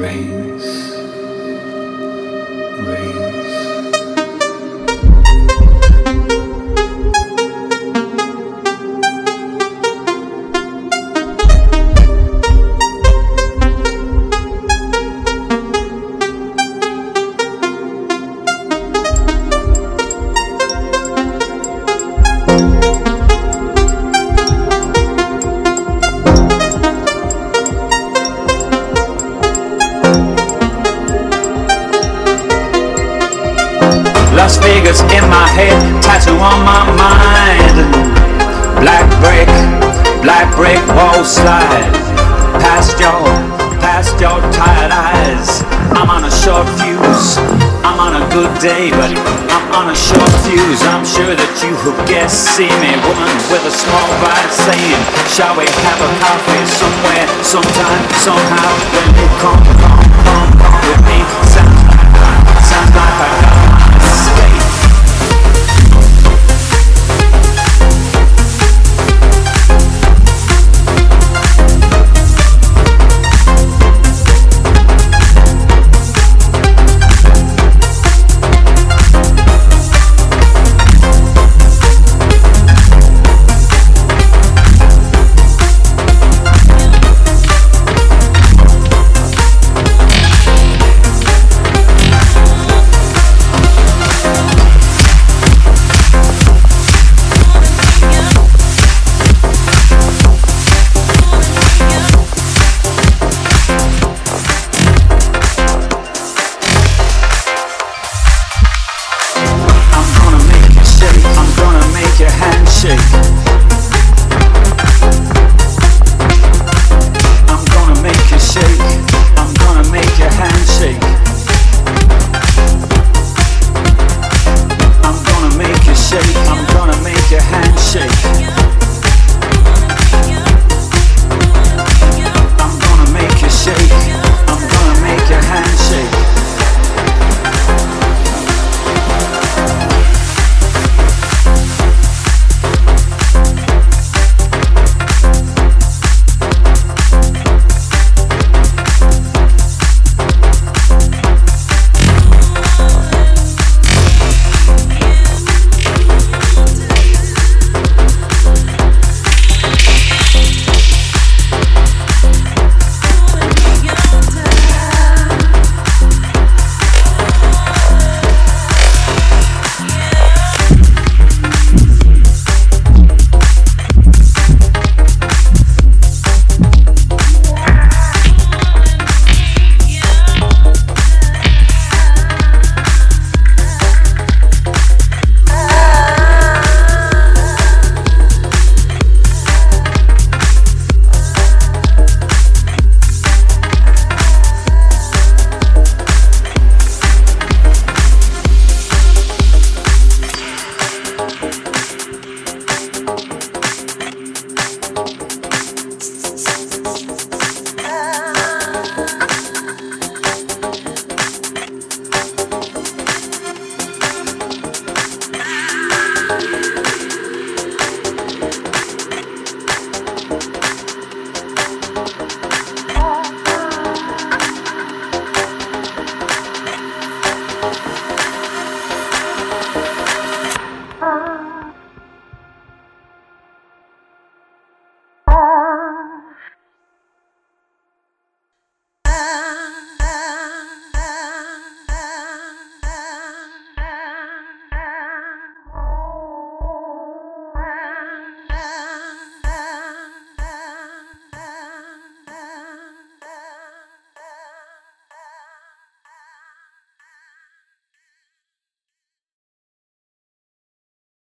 rings,